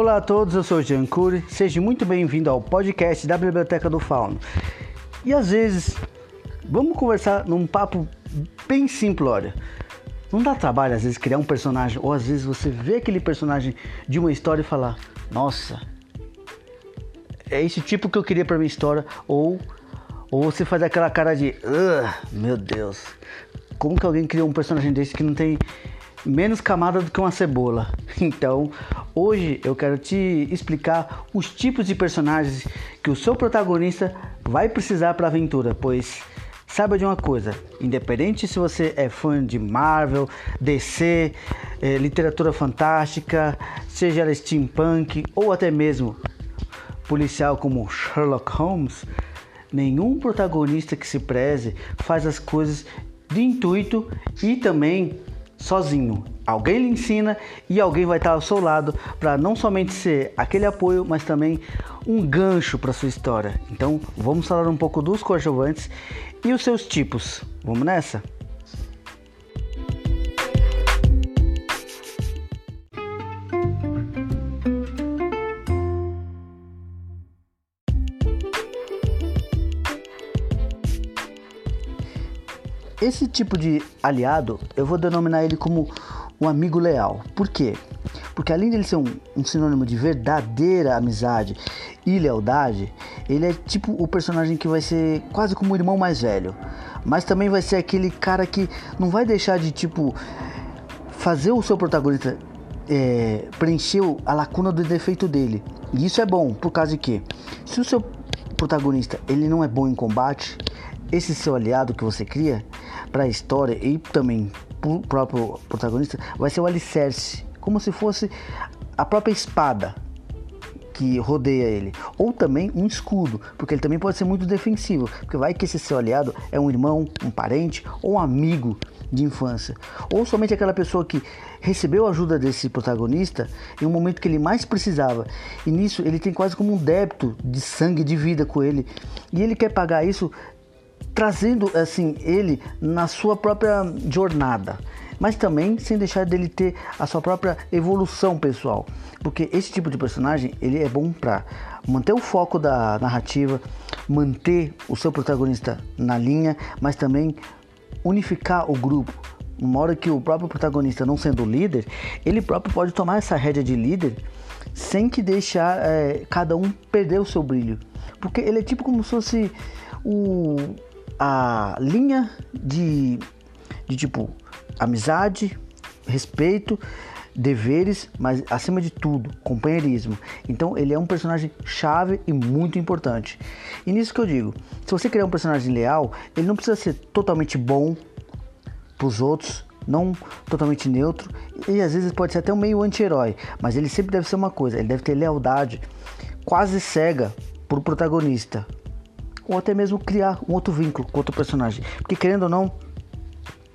Olá a todos, eu sou o Jean Cury, seja muito bem-vindo ao podcast da Biblioteca do Fauno. E às vezes, vamos conversar num papo bem simples, olha. Não dá trabalho às vezes criar um personagem, ou às vezes você vê aquele personagem de uma história e falar: Nossa, é esse tipo que eu queria para minha história, ou, ou você faz aquela cara de: Meu Deus, como que alguém criou um personagem desse que não tem menos camada do que uma cebola. Então, hoje eu quero te explicar os tipos de personagens que o seu protagonista vai precisar para a aventura, pois saiba de uma coisa, independente se você é fã de Marvel, DC, é, literatura fantástica, seja ela steampunk ou até mesmo policial como Sherlock Holmes, nenhum protagonista que se preze faz as coisas de intuito e também sozinho. Alguém lhe ensina e alguém vai estar ao seu lado para não somente ser aquele apoio, mas também um gancho para sua história. Então, vamos falar um pouco dos coadjuvantes e os seus tipos. Vamos nessa? Esse tipo de aliado, eu vou denominar ele como um amigo leal. Por quê? Porque além de ele ser um, um, sinônimo de verdadeira amizade e lealdade, ele é tipo o personagem que vai ser quase como o irmão mais velho. Mas também vai ser aquele cara que não vai deixar de tipo fazer o seu protagonista é, preencher a lacuna do defeito dele. E isso é bom, por causa de que se o seu protagonista ele não é bom em combate, esse seu aliado que você cria para a história e também para o próprio protagonista vai ser o alicerce, como se fosse a própria espada que rodeia ele, ou também um escudo, porque ele também pode ser muito defensivo, porque vai que esse seu aliado é um irmão, um parente ou um amigo de infância, ou somente aquela pessoa que recebeu a ajuda desse protagonista em um momento que ele mais precisava, e nisso ele tem quase como um débito de sangue de vida com ele, e ele quer pagar isso trazendo assim ele na sua própria jornada, mas também sem deixar dele ter a sua própria evolução pessoal, porque esse tipo de personagem ele é bom para manter o foco da narrativa, manter o seu protagonista na linha, mas também unificar o grupo. Uma hora que o próprio protagonista não sendo líder, ele próprio pode tomar essa rédea de líder sem que deixar é, cada um perder o seu brilho, porque ele é tipo como se fosse o a linha de, de tipo amizade, respeito, deveres, mas acima de tudo, companheirismo. Então ele é um personagem chave e muito importante. E nisso que eu digo, se você criar um personagem leal, ele não precisa ser totalmente bom para os outros, não totalmente neutro e às vezes pode ser até um meio anti-herói, mas ele sempre deve ser uma coisa, ele deve ter lealdade quase cega para o protagonista, ou até mesmo criar um outro vínculo com outro personagem. Porque querendo ou não,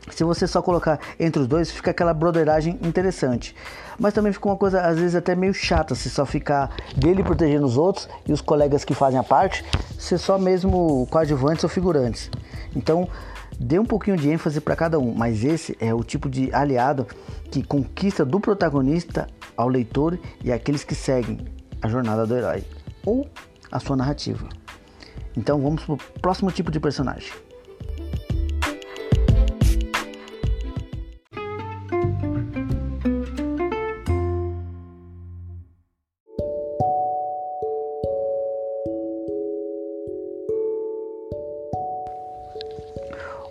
se você só colocar entre os dois, fica aquela broderagem interessante. Mas também fica uma coisa, às vezes, até meio chata se só ficar dele protegendo os outros e os colegas que fazem a parte ser só mesmo coadjuvantes ou figurantes. Então, dê um pouquinho de ênfase para cada um, mas esse é o tipo de aliado que conquista do protagonista ao leitor e aqueles que seguem a jornada do herói ou a sua narrativa. Então vamos pro próximo tipo de personagem.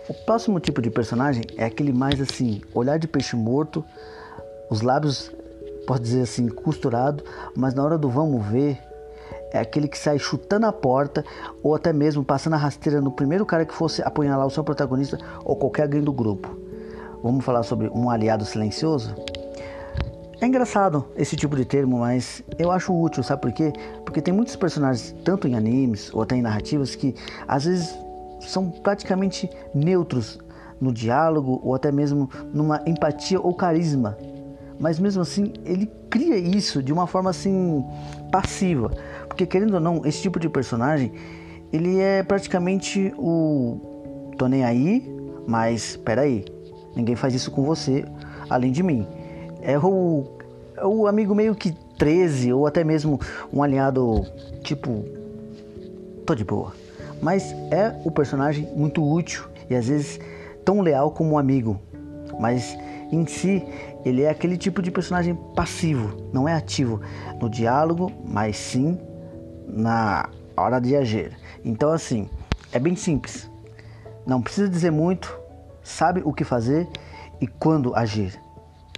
O próximo tipo de personagem é aquele mais assim, olhar de peixe morto, os lábios, pode dizer assim, costurado, mas na hora do vamos ver, é aquele que sai chutando a porta ou até mesmo passando a rasteira no primeiro cara que fosse apunhalar o seu protagonista ou qualquer alguém do grupo. Vamos falar sobre um aliado silencioso? É engraçado esse tipo de termo, mas eu acho útil, sabe por quê? Porque tem muitos personagens, tanto em animes ou até em narrativas, que às vezes são praticamente neutros no diálogo ou até mesmo numa empatia ou carisma. Mas mesmo assim, ele cria isso de uma forma assim passiva. Porque querendo ou não, esse tipo de personagem, ele é praticamente o tô nem aí, mas peraí, ninguém faz isso com você além de mim. É o, é o amigo meio que 13 ou até mesmo um aliado tipo tô de boa. Mas é o personagem muito útil e às vezes tão leal como um amigo. Mas em si, ele é aquele tipo de personagem passivo, não é ativo no diálogo, mas sim na hora de agir. Então assim, é bem simples. Não precisa dizer muito, sabe o que fazer e quando agir.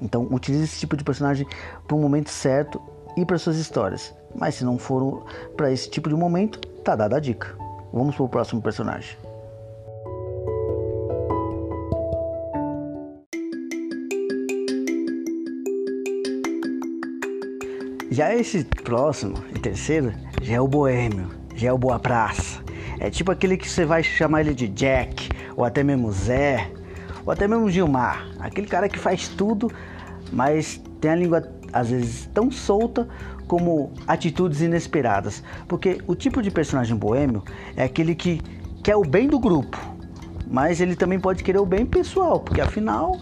Então utilize esse tipo de personagem para o momento certo e para suas histórias. Mas se não for para esse tipo de momento, tá dada a dica. Vamos para o próximo personagem. Já esse próximo e terceiro já é o boêmio, já é o boa praça. É tipo aquele que você vai chamar ele de Jack, ou até mesmo Zé, ou até mesmo Gilmar. Aquele cara que faz tudo, mas tem a língua às vezes tão solta como atitudes inesperadas. Porque o tipo de personagem boêmio é aquele que quer o bem do grupo, mas ele também pode querer o bem pessoal, porque afinal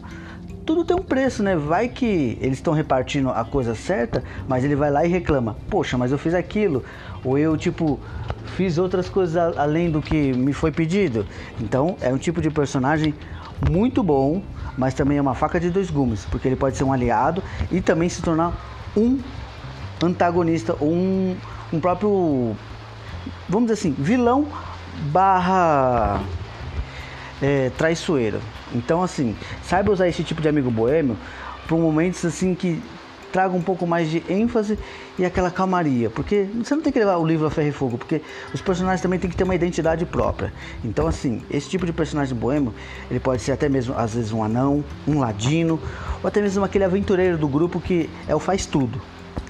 tudo tem um preço, né? Vai que eles estão repartindo a coisa certa, mas ele vai lá e reclama: Poxa, mas eu fiz aquilo. Ou eu, tipo, fiz outras coisas além do que me foi pedido. Então, é um tipo de personagem muito bom, mas também é uma faca de dois gumes, porque ele pode ser um aliado e também se tornar um antagonista um, um próprio, vamos dizer assim, vilão barra é, traiçoeiro. Então, assim, saiba usar esse tipo de amigo boêmio para momentos assim que traga um pouco mais de ênfase e aquela calmaria, porque você não tem que levar o livro a ferro e fogo, porque os personagens também têm que ter uma identidade própria. Então, assim, esse tipo de personagem boêmio, ele pode ser até mesmo às vezes um anão, um ladino, ou até mesmo aquele aventureiro do grupo que é o faz tudo.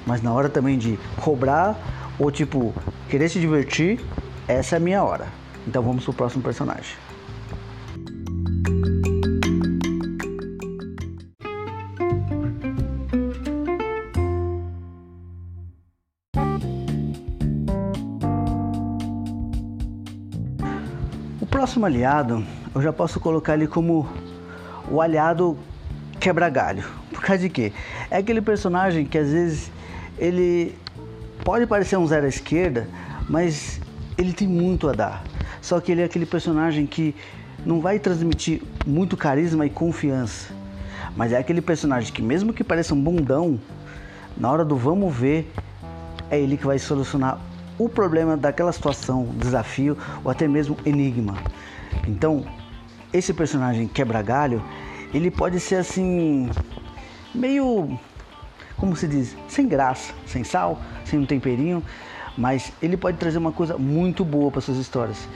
Mas na hora também de cobrar ou tipo querer se divertir, essa é a minha hora. Então vamos pro próximo personagem. Próximo aliado, eu já posso colocar ele como o aliado quebra-galho. Por causa de quê? É aquele personagem que às vezes ele pode parecer um zero à esquerda, mas ele tem muito a dar. Só que ele é aquele personagem que não vai transmitir muito carisma e confiança. Mas é aquele personagem que mesmo que pareça um bundão, na hora do vamos ver, é ele que vai solucionar o problema daquela situação, desafio ou até mesmo enigma. Então, esse personagem quebra-galho, ele pode ser assim, meio, como se diz, sem graça, sem sal, sem um temperinho, mas ele pode trazer uma coisa muito boa para suas histórias,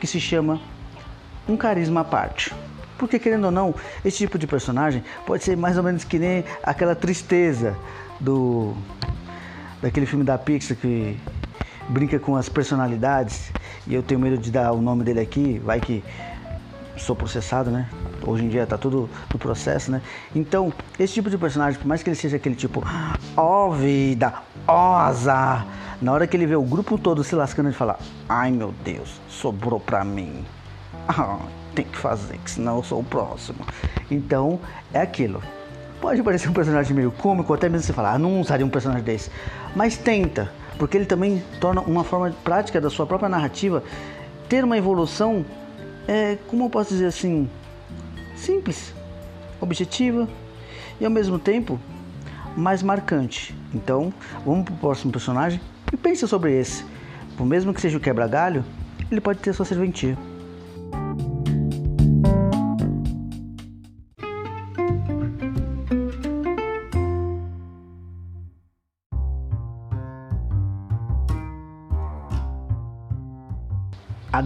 que se chama um carisma à parte. Porque querendo ou não, esse tipo de personagem pode ser mais ou menos que nem aquela tristeza do daquele filme da Pixar que brinca com as personalidades e eu tenho medo de dar o nome dele aqui, vai que sou processado, né? Hoje em dia tá tudo no processo, né? Então, esse tipo de personagem, por mais que ele seja aquele tipo, ó oh, vida, ó oh, azar, na hora que ele vê o grupo todo se lascando, ele fala, ai meu Deus, sobrou pra mim. Ah, tem que fazer, que senão eu sou o próximo. Então, é aquilo. Pode parecer um personagem meio cômico, até mesmo você falar, ah, não usaria um personagem desse. Mas tenta, porque ele também torna uma forma prática da sua própria narrativa ter uma evolução, é, como eu posso dizer assim, simples, objetiva e ao mesmo tempo mais marcante. Então, vamos para o próximo personagem e pense sobre esse. Por mesmo que seja o quebra-galho, ele pode ter sua serventia.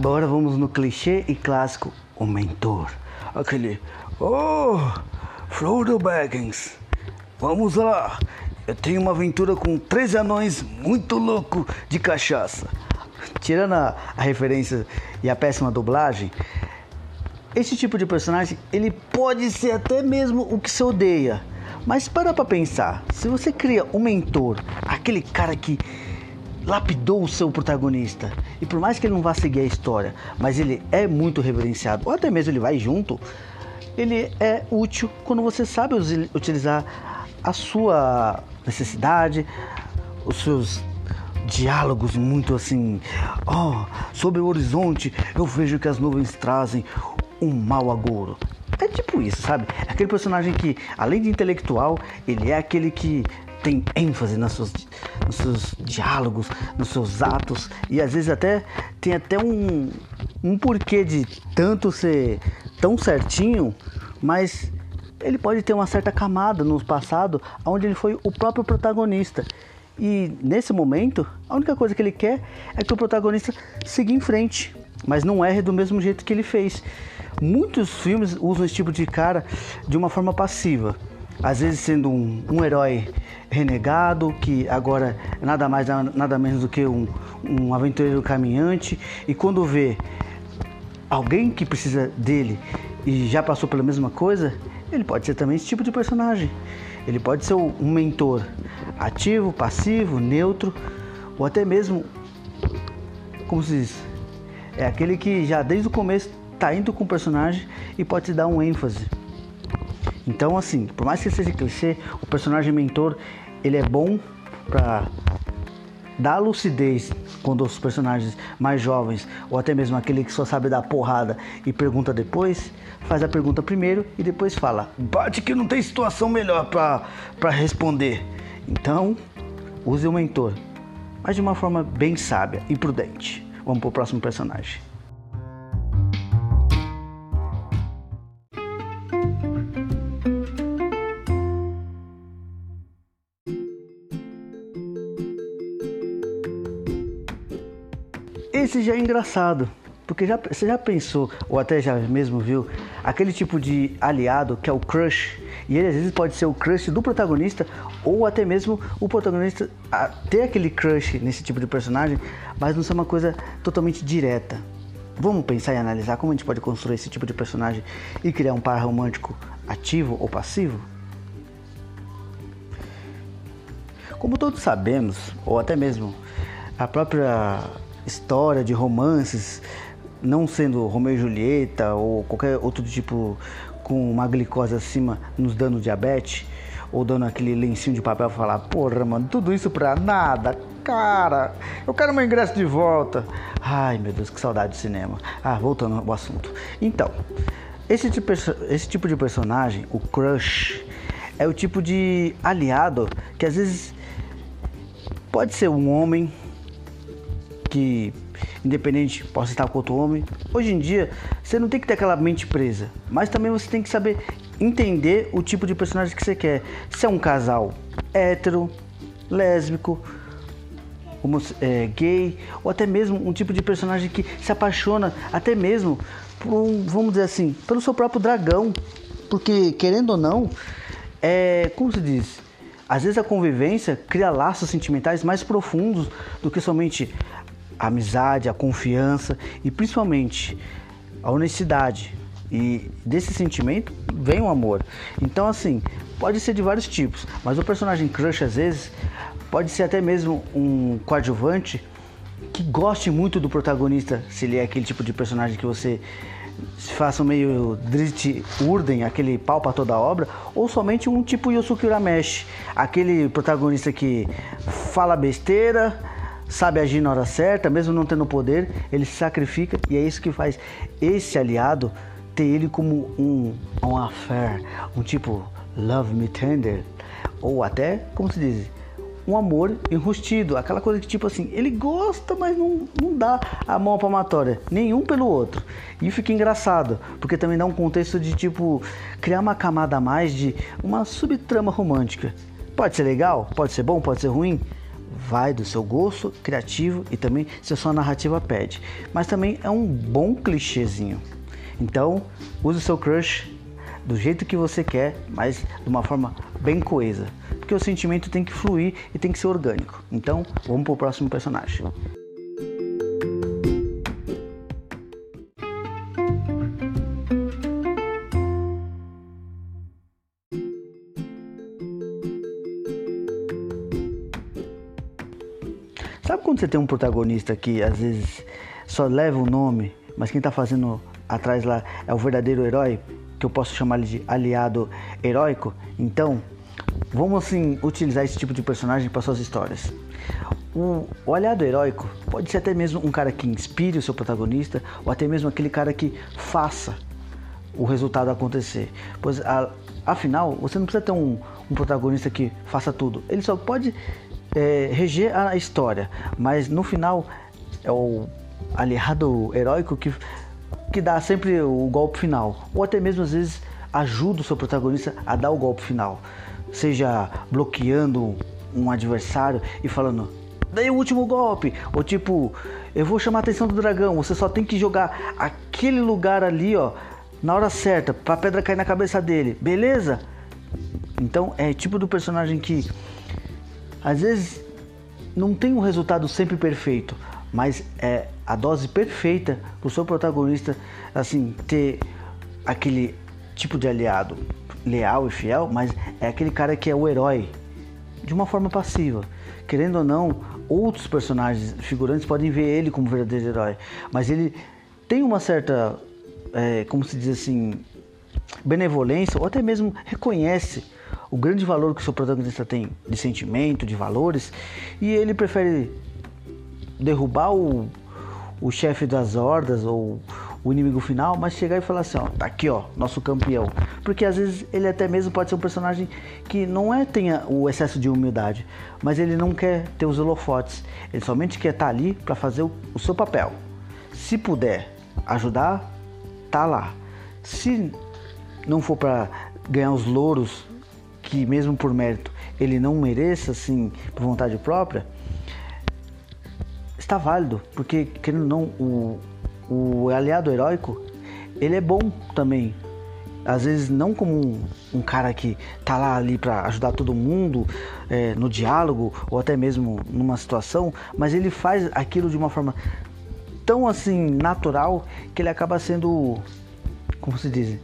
Agora vamos no clichê e clássico, o mentor. Aquele, oh, Frodo Baggins, vamos lá. Eu tenho uma aventura com três anões muito louco de cachaça. Tirando a, a referência e a péssima dublagem, esse tipo de personagem ele pode ser até mesmo o que você odeia. Mas para pra pensar, se você cria um mentor, aquele cara que lapidou o seu protagonista. E por mais que ele não vá seguir a história, mas ele é muito reverenciado, ou até mesmo ele vai junto, ele é útil quando você sabe utilizar a sua necessidade, os seus diálogos muito assim, oh, sobre o horizonte eu vejo que as nuvens trazem um mau agouro. É tipo isso, sabe? Aquele personagem que, além de intelectual, ele é aquele que tem ênfase seus, nos seus diálogos, nos seus atos e às vezes até tem até um, um porquê de tanto ser tão certinho, mas ele pode ter uma certa camada no passado onde ele foi o próprio protagonista. E nesse momento, a única coisa que ele quer é que o protagonista siga em frente, mas não erre do mesmo jeito que ele fez. Muitos filmes usam esse tipo de cara de uma forma passiva, às vezes sendo um, um herói renegado, que agora é nada mais nada menos do que um, um aventureiro caminhante, e quando vê alguém que precisa dele e já passou pela mesma coisa, ele pode ser também esse tipo de personagem. Ele pode ser um mentor ativo, passivo, neutro, ou até mesmo, como se diz, é aquele que já desde o começo está indo com o personagem e pode te dar um ênfase. Então, assim, por mais que seja clichê, o personagem mentor ele é bom para dar lucidez quando os personagens mais jovens, ou até mesmo aquele que só sabe dar porrada e pergunta depois, faz a pergunta primeiro e depois fala: bate que não tem situação melhor para responder. Então, use o mentor, mas de uma forma bem sábia e prudente. Vamos para o próximo personagem. Esse já é engraçado, porque já, você já pensou, ou até já mesmo viu, aquele tipo de aliado que é o crush, e ele às vezes pode ser o crush do protagonista, ou até mesmo o protagonista ter aquele crush nesse tipo de personagem, mas não ser uma coisa totalmente direta. Vamos pensar e analisar como a gente pode construir esse tipo de personagem e criar um par romântico ativo ou passivo? Como todos sabemos, ou até mesmo a própria história de romances, não sendo Romeu e Julieta ou qualquer outro tipo com uma glicose acima nos dando diabetes, ou dando aquele lencinho de papel pra falar, porra, mano, tudo isso pra nada, cara, eu quero meu ingresso de volta. Ai, meu Deus, que saudade do cinema. Ah, voltando ao assunto. Então, esse tipo, esse tipo de personagem, o crush, é o tipo de aliado que às vezes pode ser um homem que, independente, possa estar com outro homem. Hoje em dia, você não tem que ter aquela mente presa, mas também você tem que saber entender o tipo de personagem que você quer. Se é um casal hétero, lésbico, é, gay, ou até mesmo um tipo de personagem que se apaixona até mesmo por um, vamos dizer assim, pelo seu próprio dragão. Porque, querendo ou não, é, como se diz, às vezes a convivência cria laços sentimentais mais profundos do que somente a amizade, a confiança e principalmente a honestidade. E desse sentimento vem o amor. Então, assim, pode ser de vários tipos, mas o personagem crush às vezes pode ser até mesmo um coadjuvante que goste muito do protagonista, se ele é aquele tipo de personagem que você faça meio Drit Urden, aquele pau para toda a obra, ou somente um tipo Yosuke Urameshi, aquele protagonista que fala besteira, sabe agir na hora certa, mesmo não tendo poder, ele se sacrifica e é isso que faz esse aliado ter ele como um, um affair, um tipo love me tender, ou até, como se diz, um amor enrustido, aquela coisa que tipo assim, ele gosta, mas não, não dá a mão palmatória, nenhum pelo outro. E fica engraçado, porque também dá um contexto de tipo, criar uma camada a mais de uma subtrama romântica. Pode ser legal, pode ser bom, pode ser ruim, vai do seu gosto criativo e também se a sua narrativa pede. Mas também é um bom clichêzinho. Então, use o seu crush do jeito que você quer, mas de uma forma bem coesa. Porque o sentimento tem que fluir e tem que ser orgânico. Então, vamos para o próximo personagem. Quando você tem um protagonista que às vezes só leva o nome, mas quem está fazendo atrás lá é o verdadeiro herói, que eu posso chamar de aliado heróico? Então, vamos assim utilizar esse tipo de personagem para suas histórias. O, o aliado heróico pode ser até mesmo um cara que inspire o seu protagonista, ou até mesmo aquele cara que faça o resultado acontecer. Pois a, afinal, você não precisa ter um, um protagonista que faça tudo. Ele só pode é, reger a história, mas no final é o aliado heróico que, que dá sempre o golpe final, ou até mesmo às vezes ajuda o seu protagonista a dar o golpe final, seja bloqueando um adversário e falando dei o último golpe, ou tipo eu vou chamar a atenção do dragão, você só tem que jogar aquele lugar ali, ó, na hora certa, pra pedra cair na cabeça dele, beleza? Então é tipo do personagem que às vezes não tem um resultado sempre perfeito, mas é a dose perfeita para o seu protagonista assim ter aquele tipo de aliado leal e fiel, mas é aquele cara que é o herói de uma forma passiva. Querendo ou não, outros personagens figurantes podem ver ele como verdadeiro herói, mas ele tem uma certa, é, como se diz assim, benevolência ou até mesmo reconhece o grande valor que o seu protagonista tem de sentimento, de valores, e ele prefere derrubar o, o chefe das hordas ou o inimigo final, mas chegar e falar assim, ó, tá aqui, ó, nosso campeão. Porque às vezes ele até mesmo pode ser um personagem que não é tenha o excesso de humildade, mas ele não quer ter os holofotes. Ele somente quer estar tá ali para fazer o, o seu papel. Se puder ajudar, tá lá. Se não for para ganhar os louros que mesmo por mérito ele não mereça, assim, por vontade própria, está válido, porque querendo ou não, o, o aliado heróico, ele é bom também. Às vezes não como um, um cara que tá lá ali para ajudar todo mundo é, no diálogo ou até mesmo numa situação, mas ele faz aquilo de uma forma tão assim natural que ele acaba sendo, como se diz,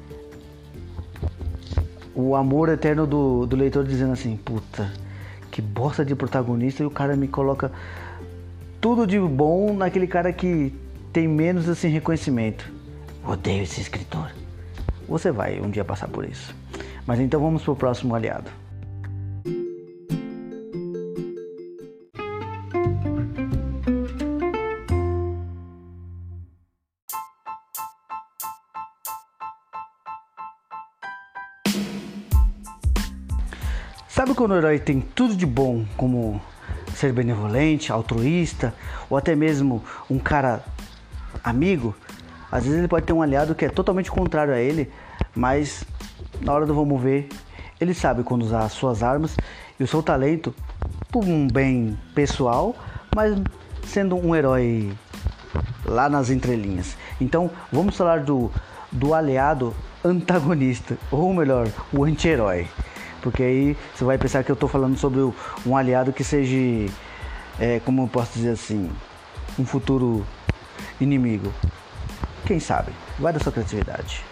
o amor eterno do, do leitor dizendo assim, puta, que bosta de protagonista e o cara me coloca tudo de bom naquele cara que tem menos assim reconhecimento. Odeio esse escritor. Você vai um dia passar por isso. Mas então vamos pro próximo aliado. Sabe quando o herói tem tudo de bom, como ser benevolente, altruísta, ou até mesmo um cara amigo? Às vezes ele pode ter um aliado que é totalmente contrário a ele, mas na hora do vamos ver, ele sabe quando usar as suas armas e o seu talento por um bem pessoal, mas sendo um herói lá nas entrelinhas. Então vamos falar do, do aliado antagonista, ou melhor, o anti-herói porque aí você vai pensar que eu estou falando sobre um aliado que seja, é, como eu posso dizer assim, um futuro inimigo. Quem sabe? Vai da sua criatividade.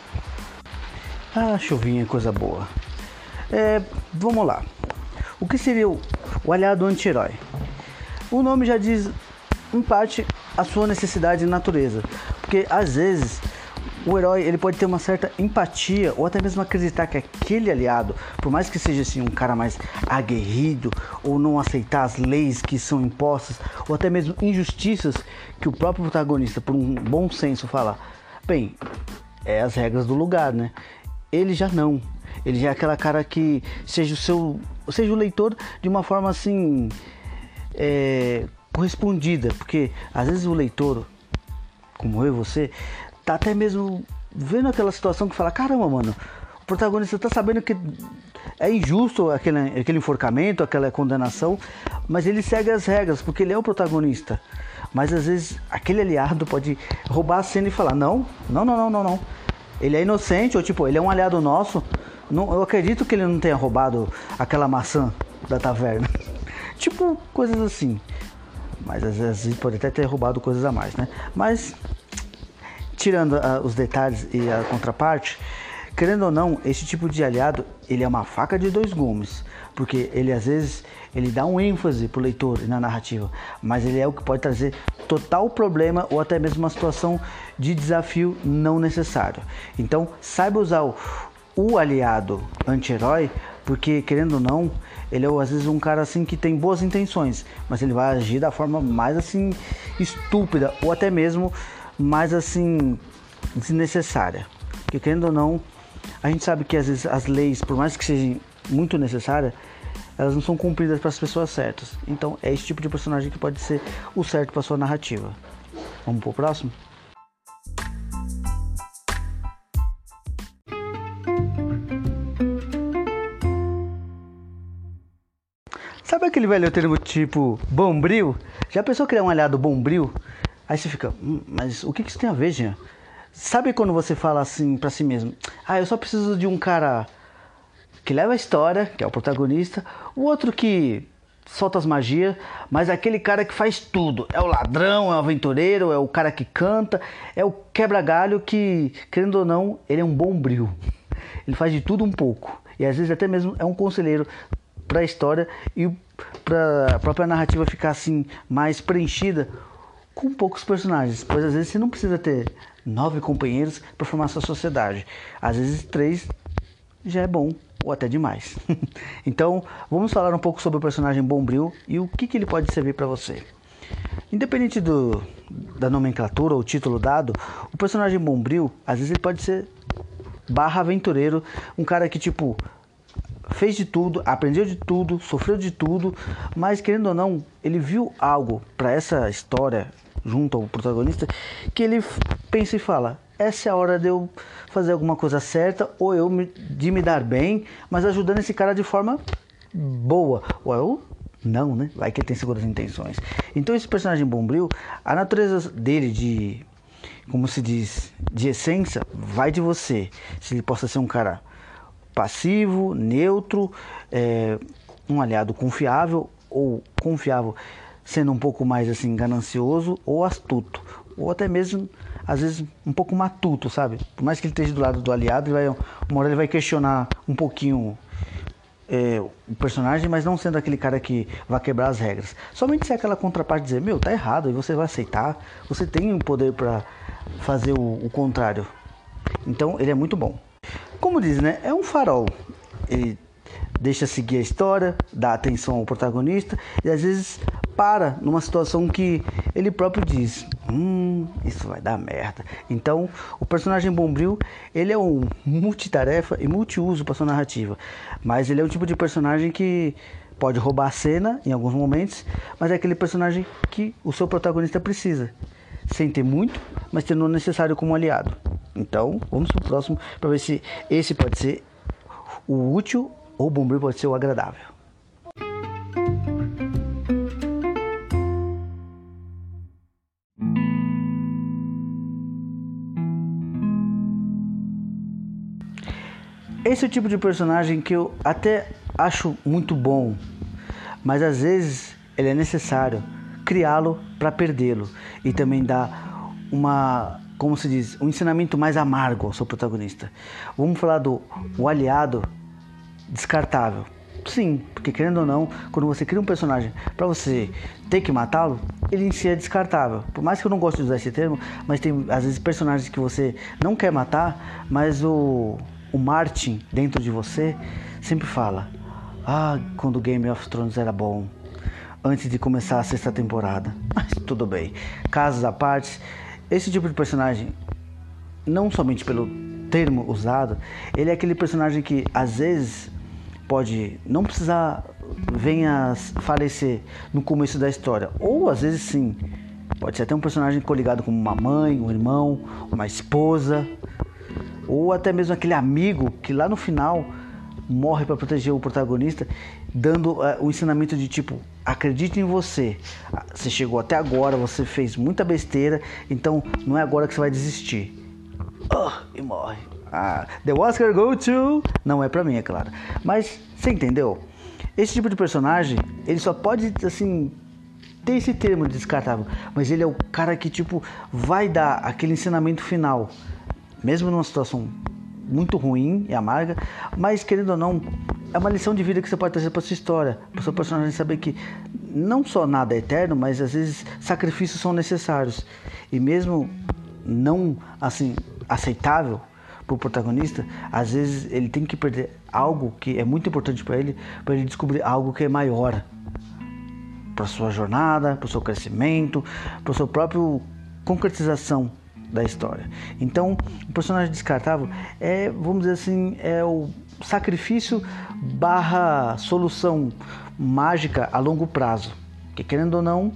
Ah, chuvinha, coisa boa. É, vamos lá. O que seria o, o aliado anti-herói? O nome já diz, em parte, a sua necessidade de natureza. Porque às vezes o herói ele pode ter uma certa empatia ou até mesmo acreditar que aquele aliado, por mais que seja assim um cara mais aguerrido ou não aceitar as leis que são impostas ou até mesmo injustiças que o próprio protagonista, por um bom senso, fala, bem, é as regras do lugar, né? Ele já não. Ele já é aquela cara que seja o seu, seja o leitor de uma forma assim é, correspondida, porque às vezes o leitor, como eu e você, tá até mesmo vendo aquela situação que fala, caramba, mano, o protagonista tá sabendo que é injusto aquele, aquele enforcamento, aquela condenação, mas ele segue as regras, porque ele é o protagonista. Mas às vezes aquele aliado pode roubar a cena e falar, não, não, não, não, não, não. Ele é inocente, ou tipo, ele é um aliado nosso. Não, eu acredito que ele não tenha roubado aquela maçã da taverna. tipo, coisas assim. Mas às vezes pode até ter roubado coisas a mais, né? Mas tirando uh, os detalhes e a contraparte, querendo ou não, esse tipo de aliado, ele é uma faca de dois gumes, porque ele às vezes ele dá um ênfase pro leitor na narrativa, mas ele é o que pode trazer total problema ou até mesmo uma situação de desafio não necessário. Então, saiba usar o, o aliado anti-herói Porque, querendo ou não, ele é às vezes um cara assim que tem boas intenções, mas ele vai agir da forma mais assim estúpida ou até mesmo mais assim desnecessária. Porque, querendo ou não, a gente sabe que às vezes as leis, por mais que sejam muito necessárias, elas não são cumpridas para as pessoas certas. Então é esse tipo de personagem que pode ser o certo para sua narrativa. Vamos pro próximo? Sabe aquele velho termo tipo bombril? Já pensou criar um aliado bombril? Aí você fica, hum, mas o que isso tem a ver, Jean? Sabe quando você fala assim para si mesmo? Ah, eu só preciso de um cara que leva a história, que é o protagonista, o outro que solta as magias, mas aquele cara que faz tudo. É o ladrão, é o aventureiro, é o cara que canta, é o quebra-galho que, querendo ou não, ele é um bom bril. Ele faz de tudo um pouco. E às vezes até mesmo é um conselheiro para a história e para a própria narrativa ficar assim mais preenchida com poucos personagens. Pois às vezes você não precisa ter nove companheiros para formar sua sociedade. Às vezes três já é bom ou até demais. então, vamos falar um pouco sobre o personagem Bombril e o que, que ele pode servir para você. Independente do, da nomenclatura ou título dado, o personagem Bombril, às vezes ele pode ser barra aventureiro, um cara que tipo fez de tudo, aprendeu de tudo, sofreu de tudo, mas querendo ou não, ele viu algo para essa história junto ao protagonista que ele pensa e fala: essa é a hora de eu fazer alguma coisa certa ou eu me, de me dar bem, mas ajudando esse cara de forma boa. Ou eu não, né? Vai que ele tem seguras intenções. Então esse personagem Bombril, a natureza dele de como se diz, de essência, vai de você. Se ele possa ser um cara passivo, neutro, é, um aliado confiável ou confiável sendo um pouco mais assim ganancioso ou astuto, ou até mesmo às vezes um pouco matuto, sabe? Por mais que ele esteja do lado do aliado, ele vai, uma hora ele vai questionar um pouquinho é, o personagem, mas não sendo aquele cara que vai quebrar as regras. Somente se é aquela contraparte dizer, meu, tá errado, e você vai aceitar, você tem o poder para fazer o, o contrário. Então ele é muito bom. Como diz, né? É um farol. Ele deixa seguir a história, dá atenção ao protagonista e às vezes para numa situação que ele próprio diz: Hum, isso vai dar merda. Então, o personagem Bombril ele é um multitarefa e multiuso para sua narrativa, mas ele é o tipo de personagem que pode roubar a cena em alguns momentos, mas é aquele personagem que o seu protagonista precisa, sem ter muito, mas tendo o necessário como aliado. Então, vamos pro próximo para ver se esse pode ser o útil o Bombril pode ser o agradável. Esse é o tipo de personagem que eu até acho muito bom, mas às vezes ele é necessário criá-lo para perdê-lo e também dar uma, como se diz, um ensinamento mais amargo ao seu protagonista. Vamos falar do o aliado descartável. Sim, porque querendo ou não, quando você cria um personagem para você ter que matá-lo, ele em si é descartável. Por mais que eu não goste de usar esse termo, mas tem às vezes personagens que você não quer matar, mas o o Martin dentro de você sempre fala: Ah, quando Game of Thrones era bom, antes de começar a sexta temporada. Mas tudo bem. Casos à parte, esse tipo de personagem, não somente pelo termo usado, ele é aquele personagem que às vezes pode não precisar venha falecer no começo da história, ou às vezes sim. Pode ser até um personagem coligado com uma mãe, um irmão, uma esposa, ou até mesmo aquele amigo que lá no final morre para proteger o protagonista, dando uh, o ensinamento de tipo, acredite em você. Ah, você chegou até agora, você fez muita besteira, então não é agora que você vai desistir. Oh, e morre. Ah, the Oscar go to não é para mim, é claro. Mas você entendeu? Esse tipo de personagem, ele só pode assim ter esse termo descartável, mas ele é o cara que tipo vai dar aquele ensinamento final mesmo numa situação muito ruim e amarga, mas querendo ou não, é uma lição de vida que você pode trazer para sua história, para seu personagem saber que não só nada é eterno, mas às vezes sacrifícios são necessários. E mesmo não assim aceitável, pro protagonista, às vezes ele tem que perder algo que é muito importante para ele, para ele descobrir algo que é maior para sua jornada, para o seu crescimento, para o seu próprio concretização da história. Então, o personagem descartável é, vamos dizer assim, é o sacrifício barra solução mágica a longo prazo. Que querendo ou não,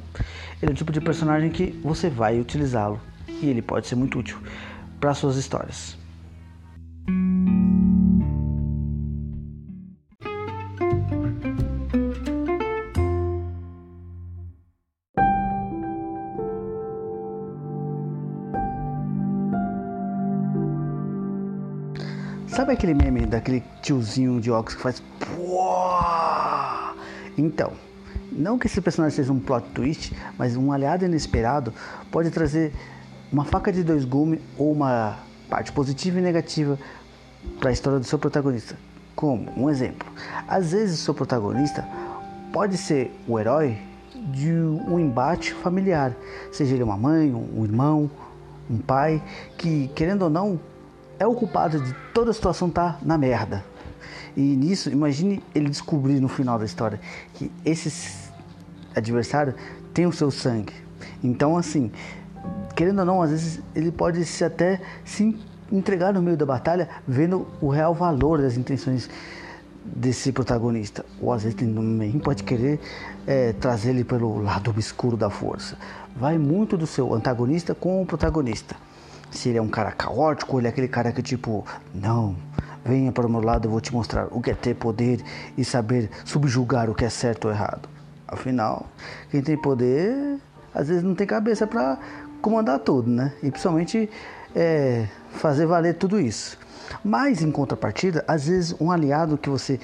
ele é o tipo de personagem que você vai utilizá-lo e ele pode ser muito útil para suas histórias. Sabe aquele meme daquele tiozinho de óculos que faz. Então, não que esse personagem seja um plot twist, mas um aliado inesperado pode trazer uma faca de dois gumes ou uma parte positiva e negativa para a história do seu protagonista. Como um exemplo, às vezes o seu protagonista pode ser o herói de um embate familiar, seja ele uma mãe, um irmão, um pai, que querendo ou não é o culpado de toda a situação tá na merda. E nisso, imagine ele descobrir no final da história que esse adversário tem o seu sangue. Então, assim, querendo ou não, às vezes ele pode se até se entregar no meio da batalha, vendo o real valor das intenções desse protagonista. Ou às vezes também pode querer é, trazer ele pelo lado obscuro da força. Vai muito do seu antagonista com o protagonista se ele é um cara caótico, ele é aquele cara que tipo, não, venha para o meu lado, eu vou te mostrar o que é ter poder e saber subjugar o que é certo ou errado. Afinal, quem tem poder, às vezes não tem cabeça para comandar tudo, né? E principalmente é, fazer valer tudo isso. Mas em contrapartida, às vezes um aliado que você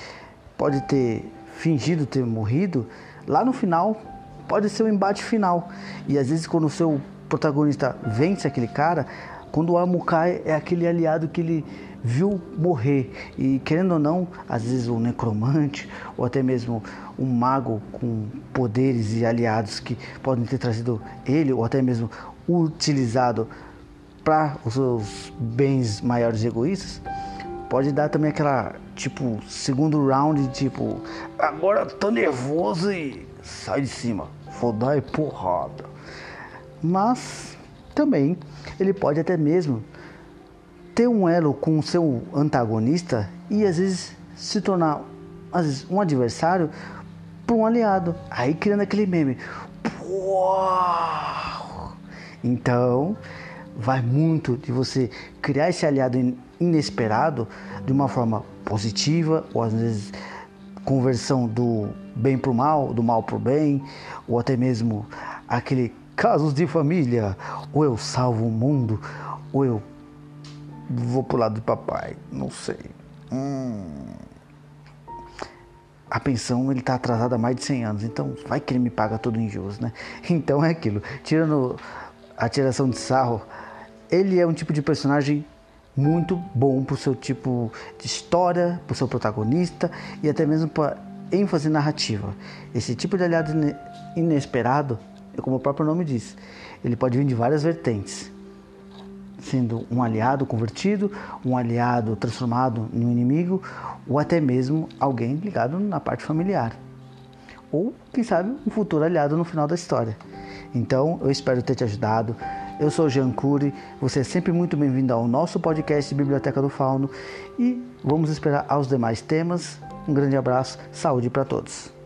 pode ter fingido ter morrido, lá no final pode ser o um embate final. E às vezes quando o seu protagonista vence aquele cara, quando o Amukai é aquele aliado que ele viu morrer e querendo ou não, às vezes um necromante ou até mesmo um mago com poderes e aliados que podem ter trazido ele ou até mesmo utilizado para os seus bens maiores e egoístas, pode dar também aquela tipo segundo round tipo agora tô nervoso e sai de cima, vou dar porrada. Mas também ele pode até mesmo ter um elo com o seu antagonista e às vezes se tornar às vezes, um adversário para um aliado. Aí criando aquele meme. Uau! Então, vai muito de você criar esse aliado inesperado de uma forma positiva ou às vezes conversão do bem para o mal, do mal para o bem, ou até mesmo aquele casos de família. Ou eu salvo o mundo, ou eu vou pro lado do papai. Não sei. Hum. A pensão ele tá atrasada há mais de 100 anos, então vai que ele me paga tudo em juros, né? Então é aquilo. Tirando a tiração de sarro, ele é um tipo de personagem muito bom pro seu tipo de história, pro seu protagonista e até mesmo para ênfase narrativa. Esse tipo de aliado inesperado é como o próprio nome diz, ele pode vir de várias vertentes, sendo um aliado convertido, um aliado transformado em um inimigo, ou até mesmo alguém ligado na parte familiar. Ou, quem sabe, um futuro aliado no final da história. Então, eu espero ter te ajudado. Eu sou Jean Cury, você é sempre muito bem-vindo ao nosso podcast Biblioteca do Fauno e vamos esperar aos demais temas. Um grande abraço, saúde para todos.